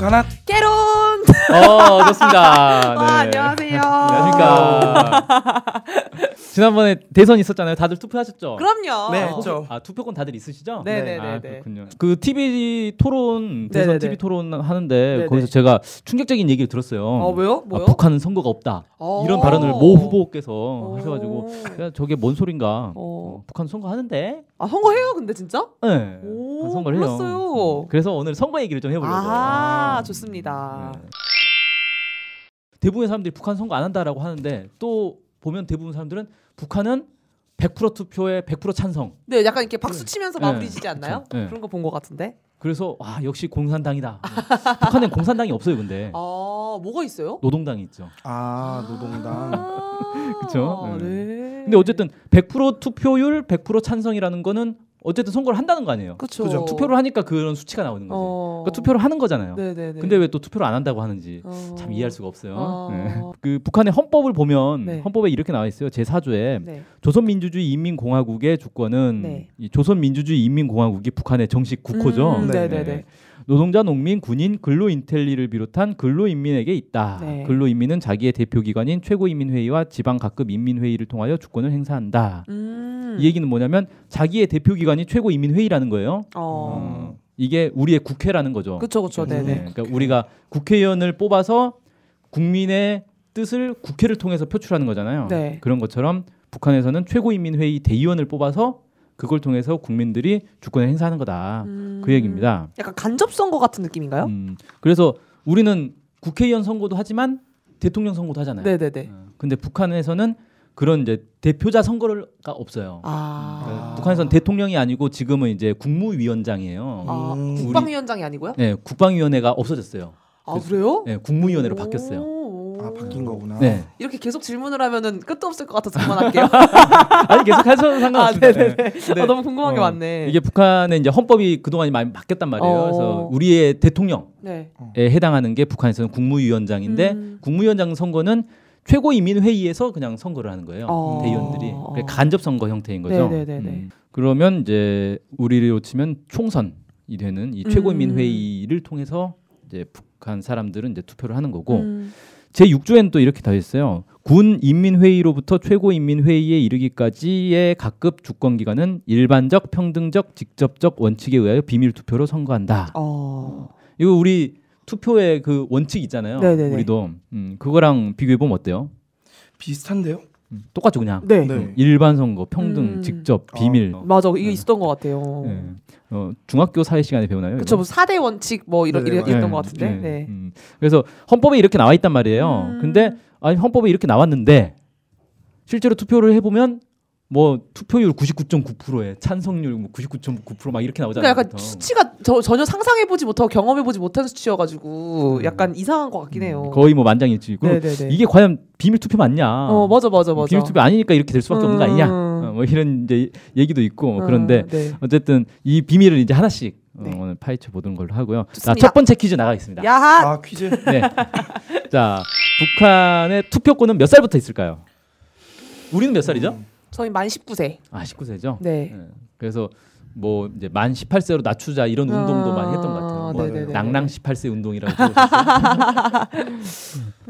북한학 깨론. 어, 좋습니다. 와, 네. 안녕하세요. 안녕하십니까. 지난번에 대선 있었잖아요. 다들 투표하셨죠? 그럼요. 네, 아, 했죠. 아, 투표권 다들 있으시죠? 네네네 네. 아, 그렇군요. 그 TV 토론 대선 네네네. TV 토론 하는데 네네. 거기서 제가 충격적인 얘기를 들었어요. 어, 왜요? 아, 뭐요? 북한은 선거가 없다. 어. 이런 발언을 모 후보께서 어. 하셔 가지고 야, 저게 뭔 소린가? 어. 어, 북한 선거 하는데? 아, 선거해요, 근데 진짜? 네. 선거를 해요. 몰랐어요. 음, 그래서 오늘 선거 얘기를 좀 해보려고. 아, 좋습니다. 네. 대부분의 사람들이 북한 선거 안 한다라고 하는데 또 보면 대부분 사람들은 북한은 100% 투표에 100% 찬성. 네, 약간 이렇게 박수 치면서 네. 마무리 지지 않나요? 그쵸. 네. 그런 거 본 것 같은데. 그래서 아 역시 공산당이다. 북한엔 공산당이 없어요, 근데 아, 뭐가 있어요? 노동당이 있죠. 아 노동당. 아, 그쵸? 네. 네. 근데 어쨌든 100% 투표율, 100% 찬성이라는 거는 어쨌든 선거를 한다는 거 아니에요. 그쵸. 그죠. 투표를 하니까 그런 수치가 나오는 거지. 어. 그러니까 투표를 하는 거잖아요. 네네네. 근데 왜 또 투표를 안 한다고 하는지 어. 참 이해할 수가 없어요. 어. 네. 그 북한의 헌법을 보면 네. 헌법에 이렇게 나와 있어요. 제 4조에 네. 조선민주주의 인민공화국의 주권은 네. 이 조선민주주의 인민공화국이 북한의 정식 국호죠. 음, 네. 네네네. 노동자, 농민, 군인, 근로인텔리를 비롯한 근로인민에게 있다. 네. 근로인민은 자기의 대표기관인 최고인민회의와 지방 각급 인민회의를 통하여 주권을 행사한다. 음. 이 얘기는 뭐냐면 자기의 대표기관이 최고인민회의라는 거예요. 어. 어, 이게 우리의 국회라는 거죠. 그쵸 그쵸 네. 그러니까 우리가 국회의원을 뽑아서 국민의 뜻을 국회를 통해서 표출하는 거잖아요. 네. 그런 것처럼 북한에서는 최고인민회의 대의원을 뽑아서 그걸 통해서 국민들이 주권을 행사하는 거다. 음. 그 얘기입니다. 약간 간접 선거 같은 느낌인가요? 음, 그래서 우리는 국회의원 선거도 하지만 대통령 선거도 하잖아요. 네네네. 어, 근데 북한에서는 그런 이제 대표자 선거가 없어요. 아. 그 북한에서는 대통령이 아니고 지금은 이제 국무위원장이에요. 아, 음. 국방위원장이 아니고요? 네, 국방위원회가 없어졌어요. 아 그래요? 네, 국무위원회로 바뀌었어요. 오. 아 바뀐 거구나. 네. 이렇게 계속 질문을 하면은 끝도 없을 것 같아서 그만할게요. 아니 계속 하셔도 상관없습니다. 아, 네네네. 네. 근데, 아, 너무 궁금한 게 어, 많네. 이게 북한의 이제 헌법이 그동안 많이 바뀌었단 말이에요. 어. 그래서 우리의 대통령에 네. 해당하는 게 북한에서는 국무위원장인데 음. 국무위원장 선거는 최고인민회의에서 그냥 선거를 하는 거예요. 어. 대의원들이 그게 간접 선거 형태인 거죠. 음. 그러면 이제 우리로 치면 총선이 되는 이 음. 최고인민회의를 통해서 이제 북한 사람들은 이제 투표를 하는 거고 음. 제 6조에는 또 이렇게 돼 있어요. 군 인민회의로부터 최고인민회의에 이르기까지의 각급 주권 기관은 일반적, 평등적, 직접적 원칙에 의하여 비밀 투표로 선거한다. 어. 이거 우리 투표의 그 원칙 있잖아요. 네네네. 우리도 음, 그거랑 비교해 보면 어때요? 비슷한데요? 음, 똑같죠, 그냥. 네. 네. 음, 일반 선거, 평등, 음. 직접, 아. 비밀. 맞아. 이게 네. 있었던 것 같아요. 예. 어, 중학교 사회 시간에 배우나요? 그쵸. 이거? 뭐 4대 원칙 뭐 이런. 있던 네, 것 같은데. 네. 네. 음. 그래서 헌법에 이렇게 나와 있단 말이에요. 음. 근데 아니 헌법에 이렇게 나왔는데 실제로 투표를 해보면 뭐 투표율 99.9%에 찬성률 뭐 99.9%막 이렇게 나오잖아요. 그러니까 약간. 수치가 저, 전혀 상상해 보지 못하고 경험해 보지 못한 수치여 가지고 음. 약간 이상한 것 같긴 해요. 음, 거의 뭐 만장일치. 그럼 네네네. 이게 과연 비밀 투표 맞냐? 어 맞아 맞아 맞아. 비밀 투표 아니니까 이렇게 될 수밖에 없는 거 아니냐? 음. 어, 뭐 이런 이제 얘기도 있고 뭐 음, 그런데 네. 어쨌든 이 비밀을 이제 하나씩 어, 네. 오늘 파헤쳐 보는 걸로 하고요. 자, 좋습니다. 첫 번째 퀴즈 나가겠습니다. 야하. 아 퀴즈. 네. 자, 북한의 투표권은 몇 살부터 있을까요? 우리는 몇 살이죠? 저희 만 19세. 아, 19세죠. 네. 그래서 뭐 이제 만 18세로 낮추자 이런 운동도 아, 많이 했던 것 같아요. 뭐 네네네. 낭랑 18세 운동이라고?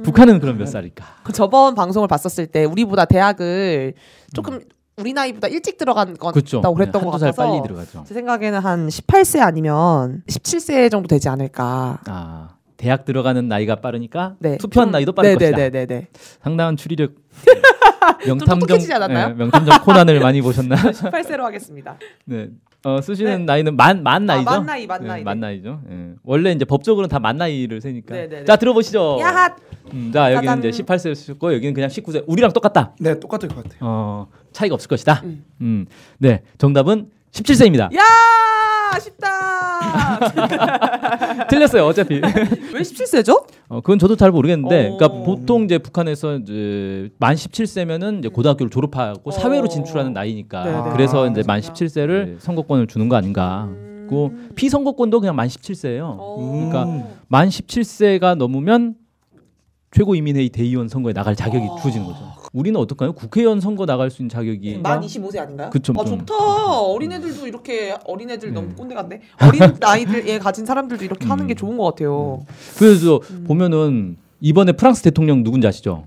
북한은 그럼 몇 살일까? 그 저번 방송을 봤었을 때 우리보다 대학을 조금 우리 나이보다 일찍 들어간 것 그렇죠. 같다고 그랬던 것 한두 살 같아서. 제 생각에는 한 18세 아니면 17세 정도 되지 않을까. 아, 대학 들어가는 나이가 빠르니까 네. 투표한 좀- 나이도 빠를 것이다. 네네네네. 상당한 추리력 명탐정 똑똑해지지 않았나요? 네, 명탐정 코난을 많이 보셨나? 18세로 하겠습니다. 네. 어, 쓰시는 네. 나이는 만, 만 나이죠? 만 나이, 만 네, 나이. 만 나이죠. 예. 원래 이제 법적으로는 다 만 나이를 세니까. 네, 네, 네. 자, 들어보시죠. 야핫. 음, 자, 여기는 짜잔. 이제 18세였고 여기는 그냥 19세. 우리랑 똑같다. 네 똑같을 것 같아요. 어, 차이가 없을 것이다. 음. 음. 네. 정답은 17세입니다. 야 쉽다. 틀렸어요. 어차피. 왜 17세죠? 어, 그건 저도 잘 모르겠는데, 어. 그러니까 보통 이제 북한에서 이제 만 17세면은 이제 고등학교를 졸업하고 어. 사회로 진출하는 나이니까, 네, 네. 그래서 아, 이제 만 그렇구나. 17세를 선거권을 주는 거 아닌가. 음. 고 피선거권도 그냥 만 17세예요. 어. 그러니까 만 17세가 넘으면 최고인민회의 대의원 선거에 나갈 자격이 아. 주어지는 거죠. 우리는 어떨까요? 국회의원 선거 나갈 수 있는 자격이 만 25세 아닌가요? 그쵸, 아 좀. 좋다. 어린애들도 이렇게 어린애들 너무 네. 꼰대 같네. 어린 나이들에 가진 사람들도 이렇게 하는 게 음. 좋은 것 같아요. 그래서 음. 보면은 이번에 프랑스 대통령 누군지 아시죠?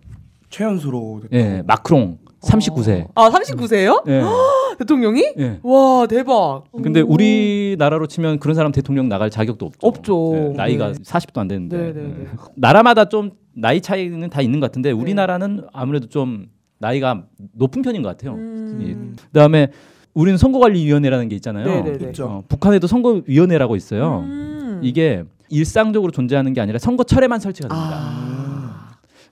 최연소로 됐다. 예, 마크롱 39세. 아 39세예요? 예. 대통령이? 예. 와 대박. 근데 오. 우리나라로 치면 그런 사람 대통령 나갈 자격도 없죠. 없죠. 예, 나이가 네. 40도 안 되는데. 네, 네, 예. 네. 나라마다 좀 나이 차이는 다 있는 것 같은데 우리나라는 아무래도 좀 나이가 높은 편인 것 같아요. 음. 그다음에 우리는 선거관리위원회라는 게 있잖아요. 네, 네, 네. 있죠. 어, 북한에도 선거위원회라고 있어요. 음. 이게 일상적으로 존재하는 게 아니라 선거철에만 설치가 됩니다. 아.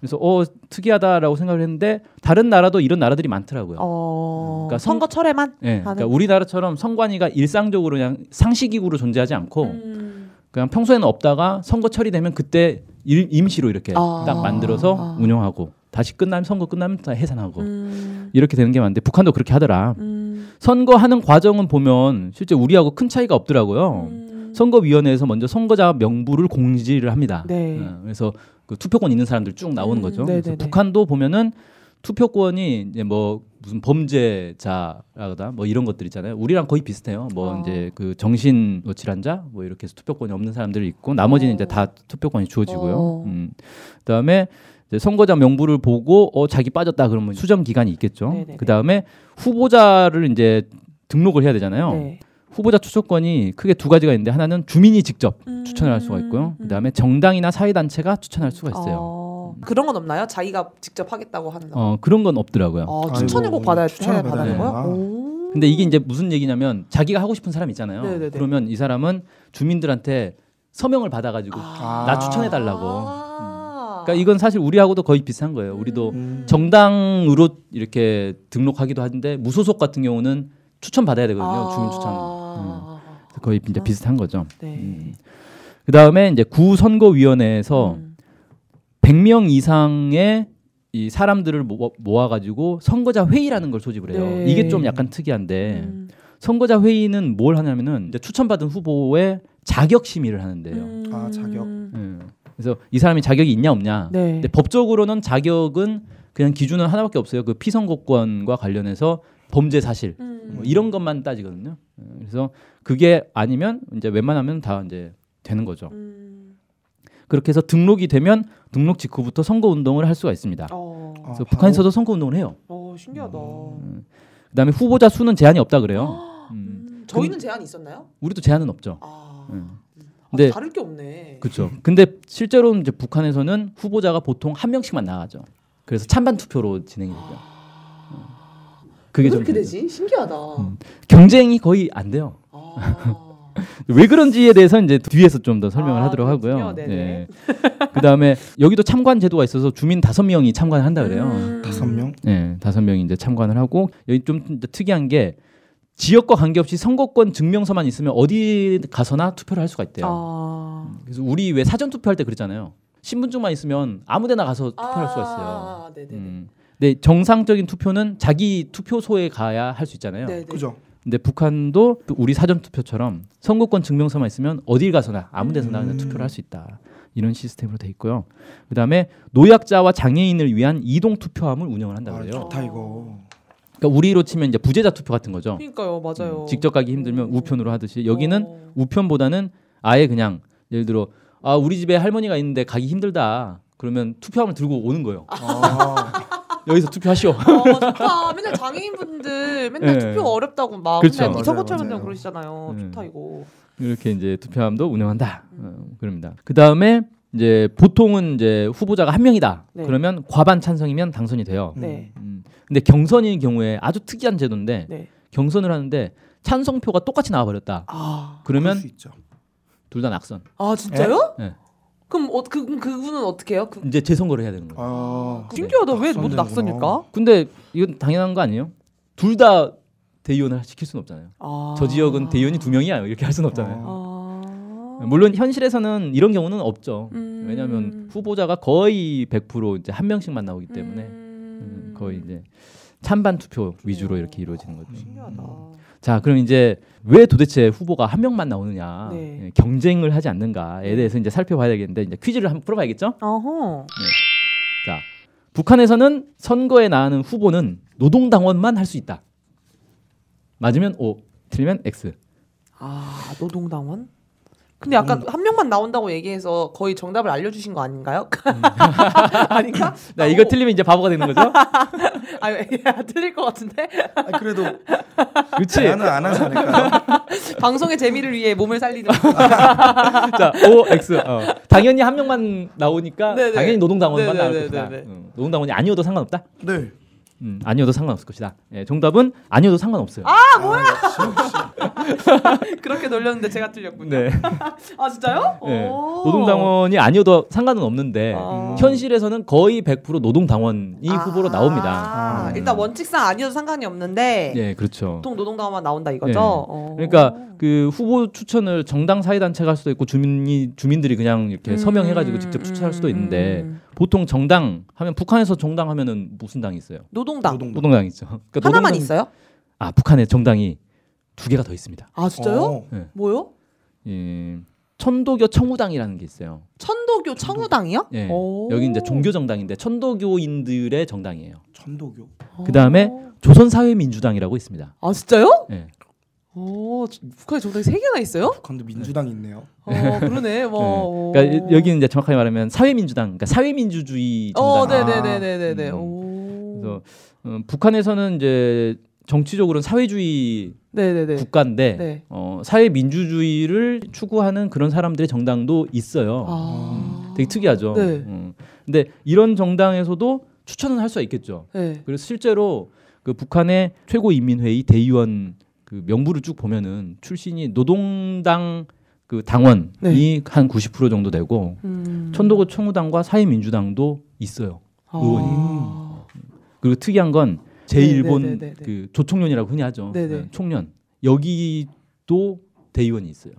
그래서 어 특이하다라고 생각을 했는데 다른 나라도 이런 나라들이 많더라고요. 어. 그러니까 선- 선거철에만 예, 하는- 그러니까 우리나라처럼 선관위가 일상적으로 그냥 상식이구로 존재하지 않고 음. 그냥 평소에는 없다가 선거철이 되면 그때 일, 임시로 이렇게 아. 딱 만들어서 아. 운영하고 다시 끝나면 선거 끝나면 다 해산하고 음. 이렇게 되는 게 많은데 북한도 그렇게 하더라. 음. 선거하는 과정은 보면 실제 우리하고 큰 차이가 없더라고요. 음. 선거위원회에서 먼저 선거자 명부를 공지를 합니다. 네. 어, 그래서 그 투표권 있는 사람들 쭉 나오는 음, 거죠. 그래서 북한도 보면은 투표권이 이제 뭐 무슨 범죄자라거나 뭐 이런 것들 있잖아요. 우리랑 거의 비슷해요. 뭐 어. 이제 그 정신 뭐 질환자 뭐 이렇게 해서 투표권이 없는 사람들이 있고 나머지는 어. 이제 다 투표권이 주어지고요. 어. 음. 그다음에 이제 선거자 명부를 보고 어 자기 빠졌다 그러면 수정 기간이 있겠죠. 네네네. 그다음에 후보자를 이제 등록을 해야 되잖아요. 네. 후보자 추천권이 크게 두 가지가 있는데 하나는 주민이 직접 음. 추천을 할 수가 있고요. 음. 그다음에 정당이나 사회 단체가 추천할 수가 있어요. 어. 그런 건 없나요? 자기가 직접 하겠다고 하는 거. 어 그런 건 없더라고요. 아, 추천을 아이고, 꼭 받아야 추천을 받아야 받는 거야? 근데 이게 이제 무슨 얘기냐면 자기가 하고 싶은 사람 있잖아요. 네네네. 그러면 이 사람은 주민들한테 서명을 받아가지고 아. 나 추천해 달라고. 아. 그러니까 이건 사실 우리하고도 거의 비슷한 거예요. 우리도 음. 정당으로 이렇게 등록하기도 하는데 무소속 같은 경우는 추천 받아야 되거든요. 아. 주민 추천. 음. 거의 이제 비슷한 거죠. 네. 음. 그 다음에 이제 구선거위원회에서 음. 100명 이상의 이 사람들을 모아 가지고 선거자 회의라는 걸 소집을 해요. 네. 이게 좀 약간 특이한데 음. 선거자 회의는 뭘 하냐면은 이제 추천받은 후보의 자격 심의를 하는데요. 음. 아, 자격. 예. 그래서 이 사람이 자격이 있냐 없냐. 네. 근데 법적으로는 자격은 그냥 기준은 하나밖에 없어요. 그 피선거권과 관련해서 범죄 사실 음. 뭐 이런 것만 따지거든요. 예. 그래서 그게 아니면 이제 웬만하면 다 이제 되는 거죠. 음. 그렇게 해서 등록이 되면 등록 직후부터 선거 운동을 할 수가 있습니다. 어. 아, 그래서 바로- 북한에서도 선거 운동을 해요. 어, 신기하다. 그다음에 후보자 수는 제한이 없다 그래요. 음. 음. 저희는 제한 있었나요? 우리도 제한은 없죠. 아. 음. 아, 근데- 다를 게 없네. 그렇죠. 근데 실제로는 이제 북한에서는 후보자가 보통 한 명씩만 나가죠. 그래서 찬반 투표로 진행이 되죠. 그게 그렇게. 되지? 신기하다. 음. 경쟁이 거의 안 돼요. 아. 왜 그런지에 대해서 이제 뒤에서 좀 더 설명을 아, 하도록 하고요. 네네. 그다음에 여기도 참관 제도가 있어서 주민 다섯 명이 참관을 한다 그래요. 음. 다섯 명. 네, 다섯 명이 이제 참관을 하고 여기 좀 특이한 게 지역과 관계없이 선거권 증명서만 있으면 어디 가서나 투표를 할 수가 있대요. 아. 그래서 우리 왜 사전 투표할 때 그랬잖아요. 신분증만 있으면 아무데나 가서 투표할 수가 있어요. 아, 네네. 음. 근데 정상적인 투표는 자기 투표소에 가야 할 수 있잖아요. 네네. 그죠. 근데 북한도 우리 사전 투표처럼 선거권 증명서만 있으면 어딜 가서나 아무 데서나 음. 투표를 할 수 있다. 이런 시스템으로 돼 있고요. 그다음에 노약자와 장애인을 위한 이동 투표함을 운영을 한다 아, 그래요. 좋다 이거. 그러니까 우리로 치면 이제 부재자 투표 같은 거죠. 그러니까요, 맞아요. 음, 직접 가기 힘들면 음. 우편으로 하듯이 여기는 어. 우편보다는 아예 그냥 예를 들어 아 우리 집에 할머니가 있는데 가기 힘들다. 그러면 투표함을 들고 오는 거예요. 아, 여기서 투표하시오. 어, 좋다. 맨날 장애인분들 맨날 네. 투표 어렵다고 막 그렇죠. 맨날 맞아요, 맞아요. 그러시잖아요. 음. 좋다 이거. 이렇게 이제 투표함도 운영한다. 어, 그럽니다. 그 다음에 이제 보통은 이제 후보자가 한 명이다. 네. 그러면 과반 찬성이면 당선이 돼요. 네. 음. 근데 경선인 경우에 아주 특이한 제도인데 네. 경선을 하는데 찬성표가 똑같이 나와버렸다. 아. 그러면. 둘 다 낙선. 아 진짜요? 네. 그럼 어, 그 그분은 어떻게 해요? 그, 이제 재선거를 해야 되는 거예요. 아, 신기하다. 왜 모두 낙선되는구나. 낙선일까? 근데 이건 당연한 거 아니에요? 둘 다 대의원을 시킬 수는 없잖아요. 아. 저 지역은 대의원이 두 명이야 이렇게 할 수는 없잖아요. 아. 물론 현실에서는 이런 경우는 없죠. 음. 왜냐하면 후보자가 거의 100% 이제 한 명씩만 나오기 때문에 음. 음, 거의 이제 찬반 투표 위주로 이렇게 이루어지는 거죠. 신기하다. 자, 그럼 이제 왜 도대체 후보가 한 명만 나오느냐, 네. 예, 경쟁을 하지 않는가에 대해서 이제 살펴봐야 되겠는데 이제 퀴즈를 한번 풀어봐야겠죠? 어허. 북한에서는 선거에 나가는 후보는 노동당원만 할 수 있다. 맞으면 O, 틀리면 X. 아 노동당원? 근데 아까 한 명만 나온다고 얘기해서 거의 정답을 알려주신 거 아닌가요? 아닌가? 나 아, 이거 오. 틀리면 이제 바보가 되는 거죠? 아 틀릴 것 같은데 아, 그래도 그렇지. 제안은 안 하지 않을까요? 방송의 재미를 위해 몸을 살리는 자, O, X. 어. 당연히 한 명만 나오니까 네네. 당연히 노동당원만 나올 네네네네네. 것이다. 음, 노동당원이 아니어도 상관없다. 네. 음, 아니어도 상관없을 것이다. 예, 정답은 아니어도 상관없어요. 아, 역시. 그렇게 놀렸는데 제가 틀렸군요. 네. 아 진짜요? 네. 오. 노동당원이 아니어도 상관은 없는데 아. 현실에서는 거의 100% 노동당원이 아. 후보로 나옵니다. 아, 음. 일단 원칙상 아니어도 상관이 없는데 예, 그렇죠. 보통 노동당원만 나온다 이거죠. 네. 어. 그러니까 그 후보 추천을 정당 사회 단체가 할 수도 있고 주민이 주민들이 그냥 이렇게 음, 서명해가지고 직접 추천할 수도 있는데 음. 보통 정당 하면 북한에서 정당 하면은 무슨 당이 있어요? 노동당 노동. 노동당 있죠. 그러니까 하나만 노동당- 있어요? 아 북한에 정당이 두 개가 더 있습니다. 아 진짜요? 어. 예. 뭐요? 예, 천도교 청우당이라는 게 있어요. 천도교 청우당이요? 예. 오. 여기 이제 종교 정당인데 천도교인들의 정당이에요. 천도교. 그 다음에 조선사회민주당이라고 있습니다. 아 진짜요? 예. 오 북한에 정당이 세 개나 있어요? 북한도 민주당이 있네요. 어 그러네. 뭐. 네. 그러니까 여기는 이제 정확하게 말하면 사회민주당, 그러니까 사회민주주의 어, 정당. 네네네네네네. 음. 오. 그래서 어, 북한에서는 이제 정치적으로는 사회주의 네네네. 국가인데 네. 어, 사회민주주의를 추구하는 그런 사람들의 정당도 있어요. 아. 되게 특이하죠. 네. 음. 근데 이런 정당에서도 추천은 할 수가 있겠죠. 네. 그래서 실제로 그 북한의 최고인민회의 대의원 그 명부를 쭉 보면은 출신이 노동당 그 당원이 네. 한90% 정도 되고 음. 천도교 청우당과 사회민주당도 있어요. 의원이. 아. 그리고 특이한 건 제1본 네, 네, 네, 네. 그 조총련이라고 흔히 하죠. 네, 네. 네, 총련 여기도 대의원이 있어요.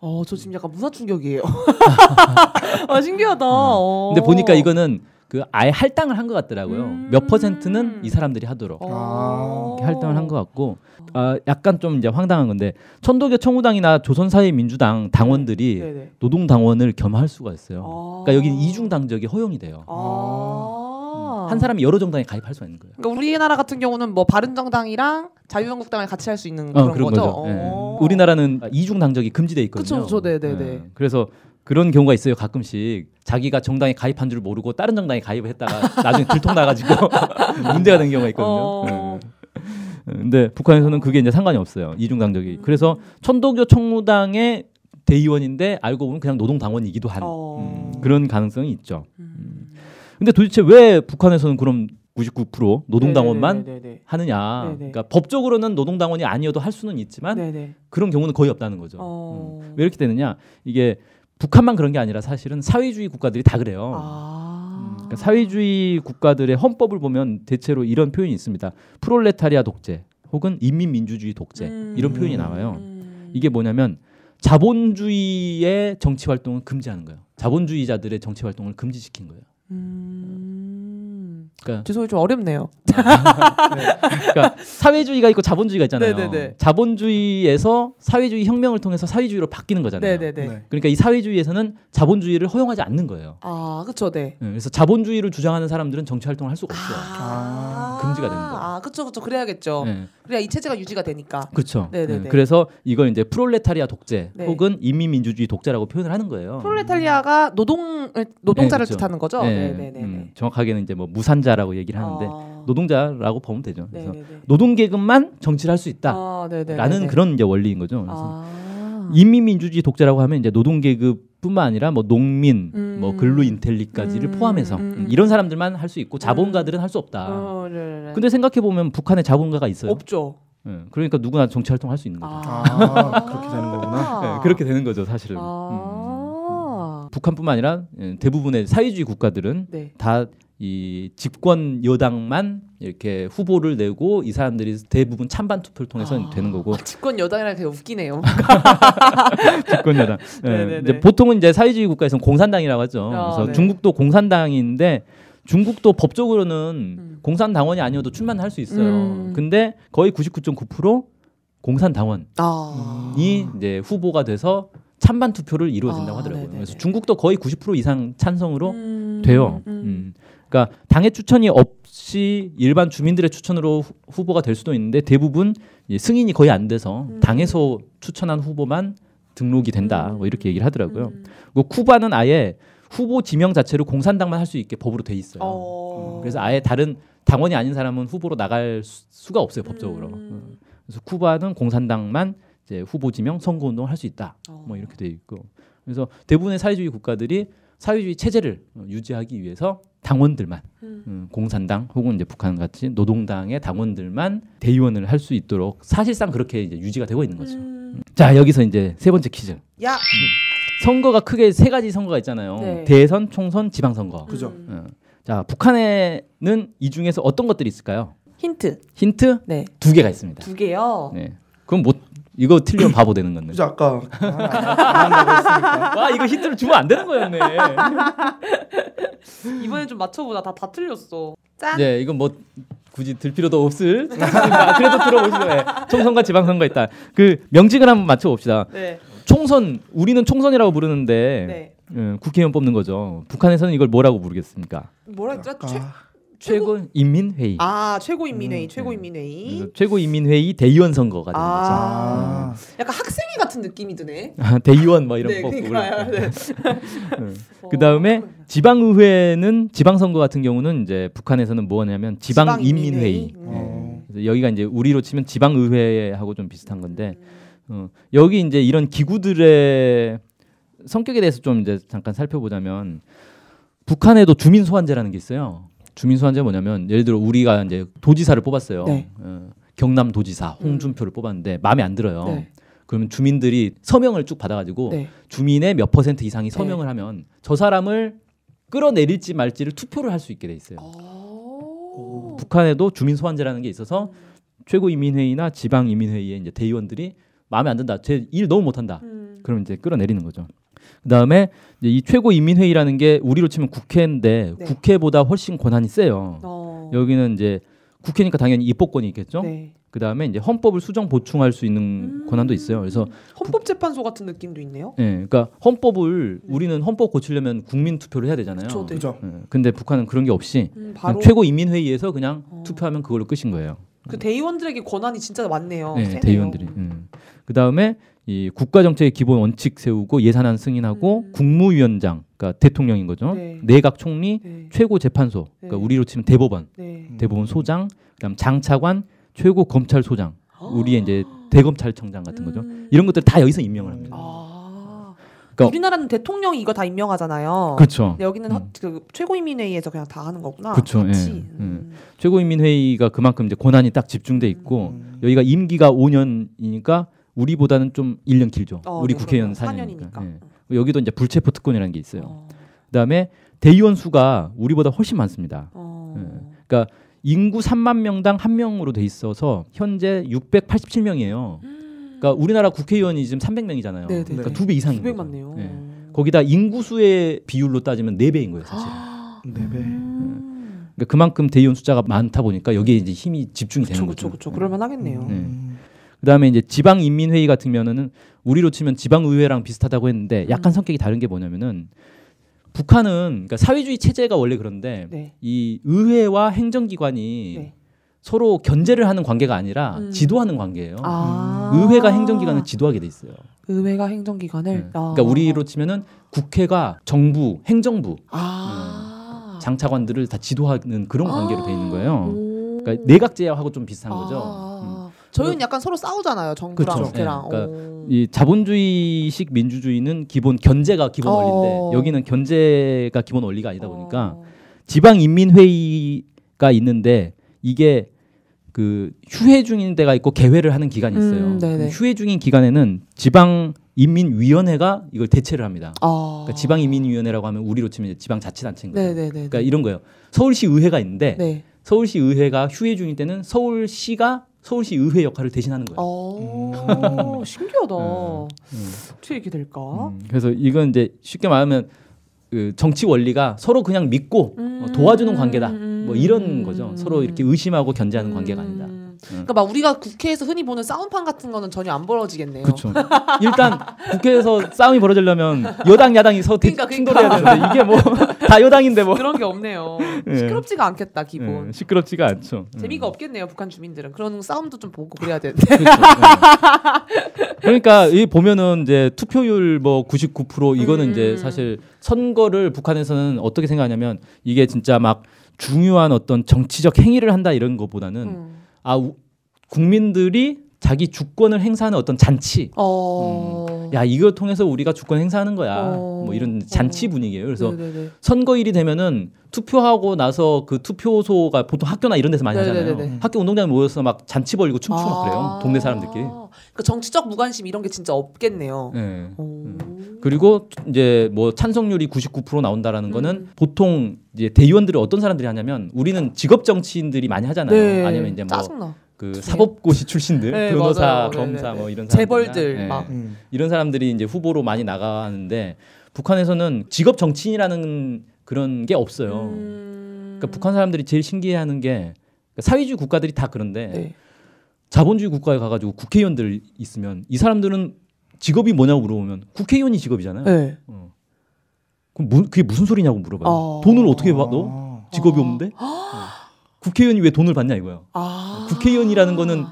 어, 저 지금 약간 문화 충격이에요. 아, 신기하다. 어. 근데 보니까 이거는 그 아예 할당을 한 것 같더라고요. 음. 몇 퍼센트는 이 사람들이 하도록 어. 이렇게 할당을 한 것 같고 아, 약간 좀 이제 황당한 건데 천도교 청우당이나 조선사회민주당 당원들이 네 네. 노동 당원을 겸할 수가 있어요. 아. 그러니까 여기는 이중 당적이 허용이 돼요. 아. 한 사람이 여러 정당에 가입할 수가 있는 거예요. 그러니까 우리나라 같은 경우는 뭐 바른정당이랑 자유한국당을 같이 할 수 있는 어, 그런, 그런 거죠. 거죠. 예. 어. 우리나라는 이중 당적이 금지돼 있거든요. 그쵸, 그쵸. 네, 네, 네. 예. 그래서 그런 경우가 있어요. 가끔씩 자기가 정당에 가입한 줄 모르고 다른 정당에 가입을 했다가 나중에 들통 나가지고 문제가 된 경우가 있거든요. 어. 예. 근데 북한에서는 그게 이제 상관이 없어요. 이중 당적이. 그래서 천도교 청무당의 대의원인데 알고 보면 그냥 노동 당원이기도 한 어. 음, 그런 가능성이 있죠. 음. 근데 도대체 왜 북한에서는 그럼 99% 노동당원만 네네네네. 하느냐? 네네. 그러니까 법적으로는 노동당원이 아니어도 할 수는 있지만 네네. 그런 경우는 거의 없다는 거죠. 어. 음. 왜 이렇게 되느냐? 이게 북한만 그런 게 아니라 사실은 사회주의 국가들이 다 그래요. 아. 음, 그러니까 사회주의 국가들의 헌법을 보면 대체로 이런 표현이 있습니다. 프롤레타리아 독재 혹은 인민민주주의 독재 음. 이런 표현이 나와요. 음. 이게 뭐냐면 자본주의의 정치 활동을 금지하는 거예요. 자본주의자들의 정치 활동을 금지시킨 거예요. 음. 그러니까, 죄송해요 좀 어렵네요. 그러니까 사회주의가 있고 자본주의가 있잖아요. 네네네. 자본주의에서 사회주의 혁명을 통해서 사회주의로 바뀌는 거잖아요. 네네네. 네. 그러니까 이 사회주의에서는 자본주의를 허용하지 않는 거예요. 아 그쵸 네. 예, 그래서 자본주의를 주장하는 사람들은 정치 활동을 할 수가 없어요. 아. 금지가 되는 거예요. 아 그쵸 그쵸 그래야겠죠. 예, 그래야 이 체제가 유지가 되니까. 그렇죠. 네네네. 예, 그래서 이걸 이제 프롤레타리아 독재 네. 혹은 인민민주주의 독재라고 표현을 하는 거예요. 프롤레타리아가 노동 노동자를 네, 그쵸. 뜻하는 거죠. 예, 네네 네. 음, 정확하게는 이제 뭐 무산자라고 얘기를 하는데 아. 노동자라고 보면 되죠. 그래서 네네네. 노동 계급만 정치를 할 수 있다라는 아. 그런 이제 원리인 거죠. 그래서 아. 인민민주주의 독재라고 하면 이제 노동 계급뿐만 아니라 뭐 농민, 음. 뭐 근로 인텔리까지를 음, 포함해서 음, 음. 이런 사람들만 할 수 있고 자본가들은 할 수 없다. 어, 네네네. 근데 생각해 보면 북한에 자본가가 있어요. 없죠. 예, 그러니까 누구나 정치 활동할 수 있는 거죠. 아, 그렇게 되는 거구나. 예, 그렇게 되는 거죠, 사실은. 음. 아. 북한뿐만 아니라 예, 대부분의 사회주의 국가들은 네. 다 이 집권 여당만 이렇게 후보를 내고 이 사람들이 대부분 찬반 투표를 통해서 아. 되는 거고 집권 여당이랑 되게 웃기네요. 집권 여당. 예, 네네네. 이제 보통은 이제 사회주의 국가에서는 공산당이라고 하죠. 아, 그래서 네. 중국도 공산당인데 중국도 법적으로는 음. 공산당원이 아니어도 출마할 수 있어요. 음. 근데 거의 99.9% 공산당원이 아. 이제 후보가 돼서 찬반 투표를 이루어진다고 아, 하더라고요. 그래서 중국도 거의 90% 이상 찬성으로 음, 돼요. 음. 음. 그러니까 당의 추천이 없이 일반 주민들의 추천으로 후- 후보가 될 수도 있는데 대부분 이 승인이 거의 안 돼서 음. 당에서 추천한 후보만 등록이 된다. 뭐 이렇게 얘기를 하더라고요. 음. 그리고 쿠바는 아예 후보 지명 자체를 공산당만 할 수 있게 법으로 돼 있어요. 어. 그래서 아예 다른 당원이 아닌 사람은 후보로 나갈 수- 수가 없어요 법적으로. 음. 그래서 쿠바는 공산당만 이제 후보 지명 선거 운동을 할 수 있다. 어. 뭐 이렇게 돼 있고. 그래서 대부분의 사회주의 국가들이 사회주의 체제를 어, 유지하기 위해서 당원들만 음. 음, 공산당 혹은 이제 북한 같이 노동당의 당원들만 대의원을 할 수 있도록 사실상 그렇게 이제 유지가 되고 있는 거죠. 음. 자 여기서 이제 세 번째 퀴즈. 야. 선거가 크게 세 가지 선거가 있잖아요. 네. 대선, 총선, 지방선거. 그죠. 음. 어. 자 북한에는 이 중에서 어떤 것들이 있을까요? 힌트. 힌트 네. 두 개가 있습니다. 두 개요. 네. 그럼 뭐 이거 틀리면 바보 되는 건데. 그죠 아까. 와 이거 힌트를 주면 안 되는 거였네. 이번엔 좀 맞춰보자. 다 다 틀렸어. 짠. 네, 이건 뭐 굳이 들 필요도 없을. 아, 그래도 들어보시죠. 네. 총선과 지방선거 있다. 그 명칭을 한번 맞춰봅시다. 네. 총선 우리는 총선이라고 부르는데 네. 예, 국회의원 뽑는 거죠. 북한에서는 이걸 뭐라고 부르겠습니까? 뭐라 했죠? 최, 최고 인민회의. 아 최고 인민회의 음, 최고 인민회의. 그래서 최고 인민회의 대의원 선거가 되는 거죠. 아. 약간 학생회 같은 느낌이 드네. 아, 대의원 뭐 이런 네, 거 그러니까요. 네. 그 다음에 어, 지방의회는 지방 선거 같은 경우는 이제 북한에서는 뭐냐면 지방 인민회의. 음. 어. 그래서 여기가 이제 우리로 치면 지방 의회하고 좀 비슷한 건데 음. 어, 여기 이제 이런 기구들의 성격에 대해서 좀 이제 잠깐 살펴보자면 북한에도 주민 소환제라는 게 있어요. 주민 소환제 뭐냐면 예를 들어 우리가 이제 도지사를 뽑았어요. 네. 어, 경남 도지사 홍준표를 뽑았는데 마음에 안 들어요. 네. 그러면 주민들이 서명을 쭉 받아가지고 네. 주민의 몇 퍼센트 이상이 서명을 하면 저 사람을 끌어내릴지 말지를 투표를 할 수 있게 돼 있어요. 오. 북한에도 주민 소환제라는 게 있어서 최고인민회의나 지방인민회의의 이제 대의원들이 마음에 안 든다. 제 일 너무 못한다. 음. 그럼 이제 끌어내리는 거죠. 그다음에 이제 이 최고인민회의라는 게 우리로 치면 국회인데 네. 국회보다 훨씬 권한이 세요. 어. 여기는 이제 국회니까 당연히 입법권이 있겠죠. 네. 그 다음에 이제 헌법을 수정 보충할 수 있는 음. 권한도 있어요. 그래서 헌법재판소 같은 느낌도 있네요. 예, 그러니까 헌법을 우리는 헌법 고치려면 국민 투표를 해야 되잖아요. 그쵸, 네. 그죠. 예, 근데 북한은 그런 게 없이 음, 그냥 바로 최고 인민회의에서 그냥 어. 투표하면 그걸로 끝인 거예요. 그 대의원들에게 권한이 진짜 많네요. 네, 세네요. 대의원들이. 음. 그 다음에 이 국가 정책의 기본 원칙 세우고 예산안 승인하고 음. 국무위원장, 그러니까 대통령인 거죠. 네. 내각 총리, 네. 최고 재판소, 그러니까 네. 우리로 치면 대법원, 네. 대법원 소장, 그다음 장차관, 최고 검찰소장, 우리의 이제 대검찰청장 같은 거죠. 음. 이런 것들 다 여기서 임명을 합니다. 아. 그러니까- 우리나라는 대통령이 이거 다 임명하잖아요. 그렇죠. 여기는 음. 허- 그 최고인민회의에서 그냥 다 하는 거구나. 같이. 예, 음. 최고인민회의가 그만큼 이제 권한이 딱 집중돼 있고 음. 여기가 임기가 5년이니까 우리보다는 좀 1년 길죠. 어, 우리 네, 국회의원 그럼요. 4년이니까. 4년이니까. 여기도 이제 불체포 특권이라는 게 있어요. 어. 그다음에 대의원 수가 우리보다 훨씬 많습니다. 어. 예. 그러니까 인구 3만 명당 한 명으로 돼 있어서 현재 687명이에요. 그러니까 우리나라 국회의원이 지금 300명이잖아요. 네, 네, 그러니까 네. 두배 이상인 200 거죠. 맞네요. 예. 거기다 인구 수의 비율로 따지면 네 배인 거예요, 사실. 아. 네 배. 음. 그러니까 그만큼 대의원 숫자가 많다 보니까 여기에 이제 힘이 집중이 되는 그쵸 거죠. 그쵸. 그럴만 하겠네요. 네. 음. 그다음에 이제 지방 인민 회의 같은 경우는 우리로 치면 지방 의회랑 비슷하다고 했는데 약간 음. 성격이 다른 게 뭐냐면은 북한은 그러니까 사회주의 체제가 원래 그런데 네. 이 의회와 행정기관이 네. 서로 견제를 하는 관계가 아니라 음. 지도하는 관계예요. 아. 의회가 행정기관을 지도하게 돼 있어요. 의회가 행정기관을 네. 아. 그러니까 우리로 치면은 국회가 정부, 행정부, 아. 장차관들을 다 지도하는 그런 관계로 돼 있는 거예요. 오. 그러니까 내각제하고 좀 비슷한 거죠. 음. 아. 저희는 약간 서로 싸우잖아요. 정부랑 그쵸. 국회랑. 네, 오. 이 자본주의식 민주주의는 기본 견제가 기본 어. 원리인데 여기는 견제가 기본 원리가 아니다 보니까 어. 지방 인민회의가 있는데 이게 그 휴회 중인 데가 있고 개회를 하는 기간이 있어요. 음. 휴회 중인 기간에는 지방 인민위원회가 이걸 대체를 합니다. 아. 그러니까 지방 인민위원회라고 하면 우리로 치면 지방 자치단체인 거죠. 네네네. 그러니까 이런 거예요. 서울시 의회가 있는데 네. 서울시 의회가 휴회 중일 때는 서울시가 서울시 의회 역할을 대신하는 거예요. 어. 신기하다. 음. 어떻게 이렇게 될까? 음, 그래서 이건 이제 쉽게 말하면 그 정치 원리가 서로 그냥 믿고 어, 음. 도와주는 관계다. 뭐 이런 음. 거죠. 서로 이렇게 의심하고 견제하는 관계가 음. 아니다. 그러니까 막 우리가 국회에서 흔히 보는 싸움판 같은 거는 전혀 안 벌어지겠네요. 그렇죠. 일단 국회에서 싸움이 벌어지려면 여당 야당이 서 그러니까, 충돌해야 되는데 이게 뭐 다 여당인데 뭐 그런 게 없네요. 예. 시끄럽지가 않겠다 기본. 예, 시끄럽지가 않죠. 음. 재미가 없겠네요 북한 주민들은 그런 싸움도 좀 보고 그래야 되는데. 그렇죠. 예. 그러니까 이 보면은 이제 투표율 뭐 99% 이거는 음. 이제 사실 선거를 북한에서는 어떻게 생각하냐면 이게 진짜 막 중요한 어떤 정치적 행위를 한다 이런 것보다는 음. 아 우- 국민들이 자기 주권을 행사하는 어떤 잔치. 어. 음. 야 이걸 통해서 우리가 주권 행사하는 거야. 어. 뭐 이런 잔치 어. 분위기예요. 그래서 네네네. 선거일이 되면은 투표하고 나서 그 투표소가 보통 학교나 이런 데서 많이 하잖아요. 네네네네. 학교 운동장에 모여서 막 잔치 벌리고 춤추고 막 그래요. 동네 사람들끼리. 그러니까 정치적 무관심 이런 게 진짜 없겠네요. 예. 오. 그리고 이제 뭐 찬성률이 99% 나온다라는 거는 음. 보통 이제 대의원들을 어떤 사람들이 하냐면 우리는 직업 정치인들이 많이 하잖아요. 네. 아니면 이제 뭐 짜증나. 그 사법고시 출신들, 네, 변호사, 맞아요. 검사 네네네. 뭐 이런 사람들 재벌들 막. 음. 이런 사람들이 이제 후보로 많이 나가는데 북한에서는 직업 정치인이라는 그런 게 없어요. 음. 그러니까 북한 사람들이 제일 신기해하는 게 그러니까 사회주의 국가들이 다 그런데 네. 자본주의 국가에 가가지고 국회의원들 있으면 이 사람들은 직업이 뭐냐고 물어보면 국회의원이 직업이잖아요. 네. 어. 그럼 무, 그게 무슨 소리냐고 물어봐요. 어. 돈을 어떻게 받아? 아. 직업이 어. 없는데? 어. 국회의원이 왜 돈을 받냐 이거예요. 아. 국회의원이라는 거는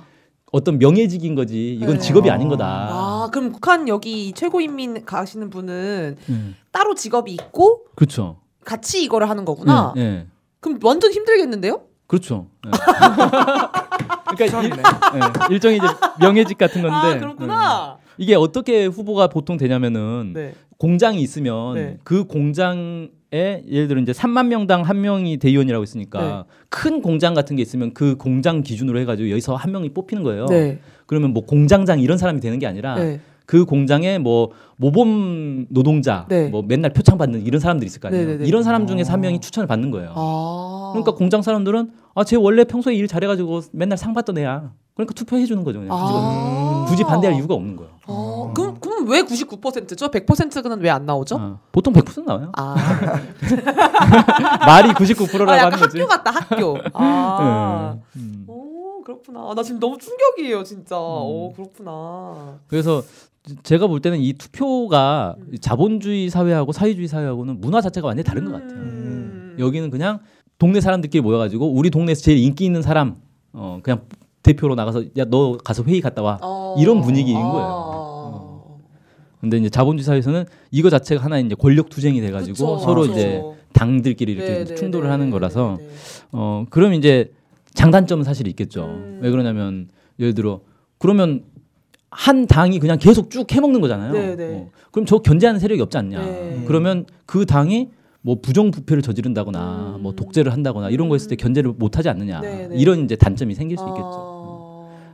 어떤 명예직인 거지. 이건 네. 직업이 아닌 거다. 아, 그럼 북한 여기 최고인민 가시는 분은 음, 따로 직업이 있고 그렇죠. 같이 이거를 하는 거구나. 네, 네. 그럼 완전 힘들겠는데요? 그렇죠. 네. 그러니까 일, 괜찮네. 네, 일종의 이제 명예직 같은 건데 아, 그렇구나. 네. 이게 어떻게 후보가 보통 되냐면은 네. 공장이 있으면 네. 그 공장 에 예를 들어 이제 3만 명당 한 명이 대의원이라고 있으니까 네. 큰 공장 같은 게 있으면 그 공장 기준으로 해가지고 여기서 한 명이 뽑히는 거예요. 네. 그러면 뭐 공장장 이런 사람이 되는 게 아니라 네. 그 공장에 뭐 모범 노동자, 네. 뭐 맨날 표창 받는 이런 사람들이 있을 거 아니에요. 네네네. 이런 사람 중에서 한 아. 명이 추천을 받는 거예요. 아. 그러니까 공장 사람들은 아, 쟤 원래 평소에 일 잘해가지고 맨날 상 받던 애야. 그러니까 투표해 주는 거죠. 그냥. 아. 굳이 반대할 이유가 없는 거예요. 어, 그럼 그럼 왜 99%죠? 100%는 왜 안 나오죠? 아, 보통 100% 나와요. 아, 말이 99%라고 아 하는 거지. 학교 같다 학교. 아, 네. 음. 오 그렇구나. 나 지금 너무 충격이에요 진짜. 오 그렇구나. 그래서 제가 볼 때는 이 투표가 음. 자본주의 사회하고 사회주의 사회하고는 문화 자체가 완전히 다른 것 같아요. 음. 여기는 그냥 동네 사람들끼리 모여가지고 우리 동네에서 제일 인기 있는 사람 어 그냥 대표로 나가서 야 너 가서 회의 갔다 와. 어. 이런 분위기인 아. 거예요. 근데 이제 자본주의 사회에서는 이거 자체가 하나의 이제 권력 투쟁이 돼 가지고 그쵸, 서로 그쵸. 이제 당들끼리 이렇게 네, 네, 충돌을 네, 하는 네, 거라서. 어 그럼 이제 장단점은 사실 있겠죠. 음. 왜 그러냐면 예를 들어 그러면 한 당이 그냥 계속 쭉 해먹는 거잖아요. 어, 그럼 저 견제하는 세력이 없지 않냐. 네. 그러면 그 당이 뭐 부정부패를 저지른다거나 음. 뭐 독재를 한다거나 이런 거 했을 때 견제를 못하지 않느냐. 네, 네. 이런 이제 단점이 생길 수 있겠죠. 아.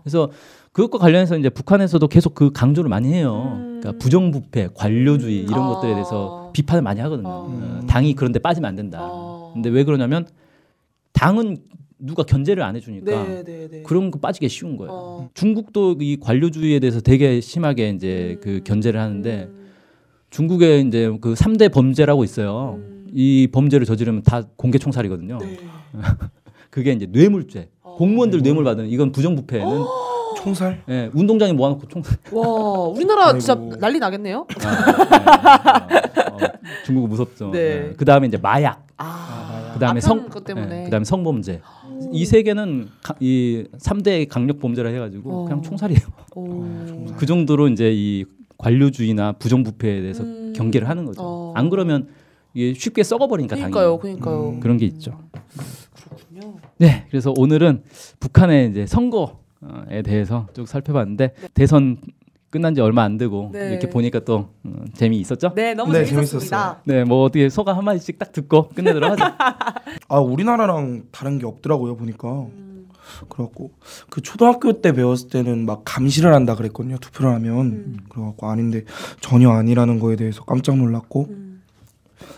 그래서 그것과 관련해서 이제 북한에서도 계속 그 강조를 많이 해요. 음. 그러니까 부정부패, 관료주의 이런 아. 것들에 대해서 비판을 많이 하거든요. 아. 어, 당이 그런데 빠지면 안 된다. 아. 근데 왜 그러냐면 당은 누가 견제를 안 해주니까 네, 네, 네. 그런 거 빠지기 쉬운 거예요. 어. 중국도 이 관료주의에 대해서 되게 심하게 이제 그 견제를 하는데 음. 중국에 이제 그 3대 범죄라고 있어요. 음. 이 범죄를 저지르면 다 공개 총살이거든요. 네. 그게 이제 뇌물죄. 어. 공무원들 뇌물 받는 이건 부정부패는 총살? 예, 운동장에 모아놓고 총살. 와 우리나라 진짜 아이고. 난리 나겠네요. 아, 네. 어, 어, 중국은 무섭죠. 네. 그 다음에 이제 마약. 아, 그 다음에 아편 성, 것 때문에. 예, 그다음에 성범죄. 이 세 개는 가- 이 3대 강력 범죄라 해가지고 어. 그냥 총살이에요. 오. 그 정도로 이제 이 관료주의나 부정부패에 대해서 음. 경계를 하는 거죠. 어. 안 그러면 이게 쉽게 썩어버리니까 그러니까요, 당연히. 그러니까요. 음. 그런 게 있죠. 그렇군요. 네, 그래서 오늘은 북한의 이제 선거에 대해서 쭉 살펴봤는데 대선 끝난 지 얼마 안 되고 네. 이렇게 보니까 또 어, 재미 있었죠? 네, 너무 네, 재밌었습니다. 네, 뭐 어떻게 소감 한 마디씩 딱 듣고 끝내도록 하죠. 아 우리나라랑 다른 게 없더라고요 보니까. 음. 그래갖고 그 초등학교 때 배웠을 때는 막 감시를 한다 그랬거든요 투표를 하면 음. 그래갖고 아닌데 전혀 아니라는 거에 대해서 깜짝 놀랐고 음.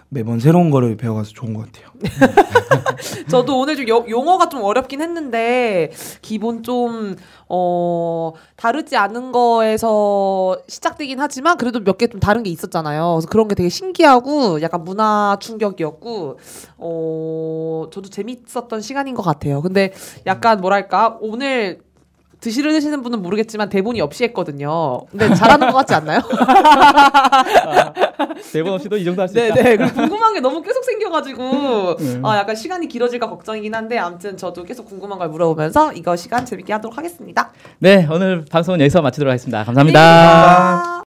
매번 새로운 거를 배워가서 좋은 것 같아요. 저도 오늘 좀 여- 용어가 좀 어렵긴 했는데 기본 좀 어, 다르지 않은 거에서 시작되긴 하지만 그래도 몇 개 좀 다른 게 있었잖아요. 그래서 그런 게 되게 신기하고 약간 문화 충격이었고 어, 저도 재밌었던 시간인 것 같아요. 근데 약간 뭐랄까 오늘 드시는 분은 모르겠지만 대본이 없이 했거든요. 근데 잘하는 것 같지 않나요? 대본 없이도 이 정도 할 수 있다. 네네. 그리고 궁금한 게 너무 계속 생겨가지고 네. 아 약간 시간이 길어질까 걱정이긴 한데 아무튼 저도 계속 궁금한 걸 물어보면서 이거 시간 재밌게 하도록 하겠습니다. 네, 오늘 방송은 여기서 마치도록 하겠습니다 감사합니다. 감사합니다.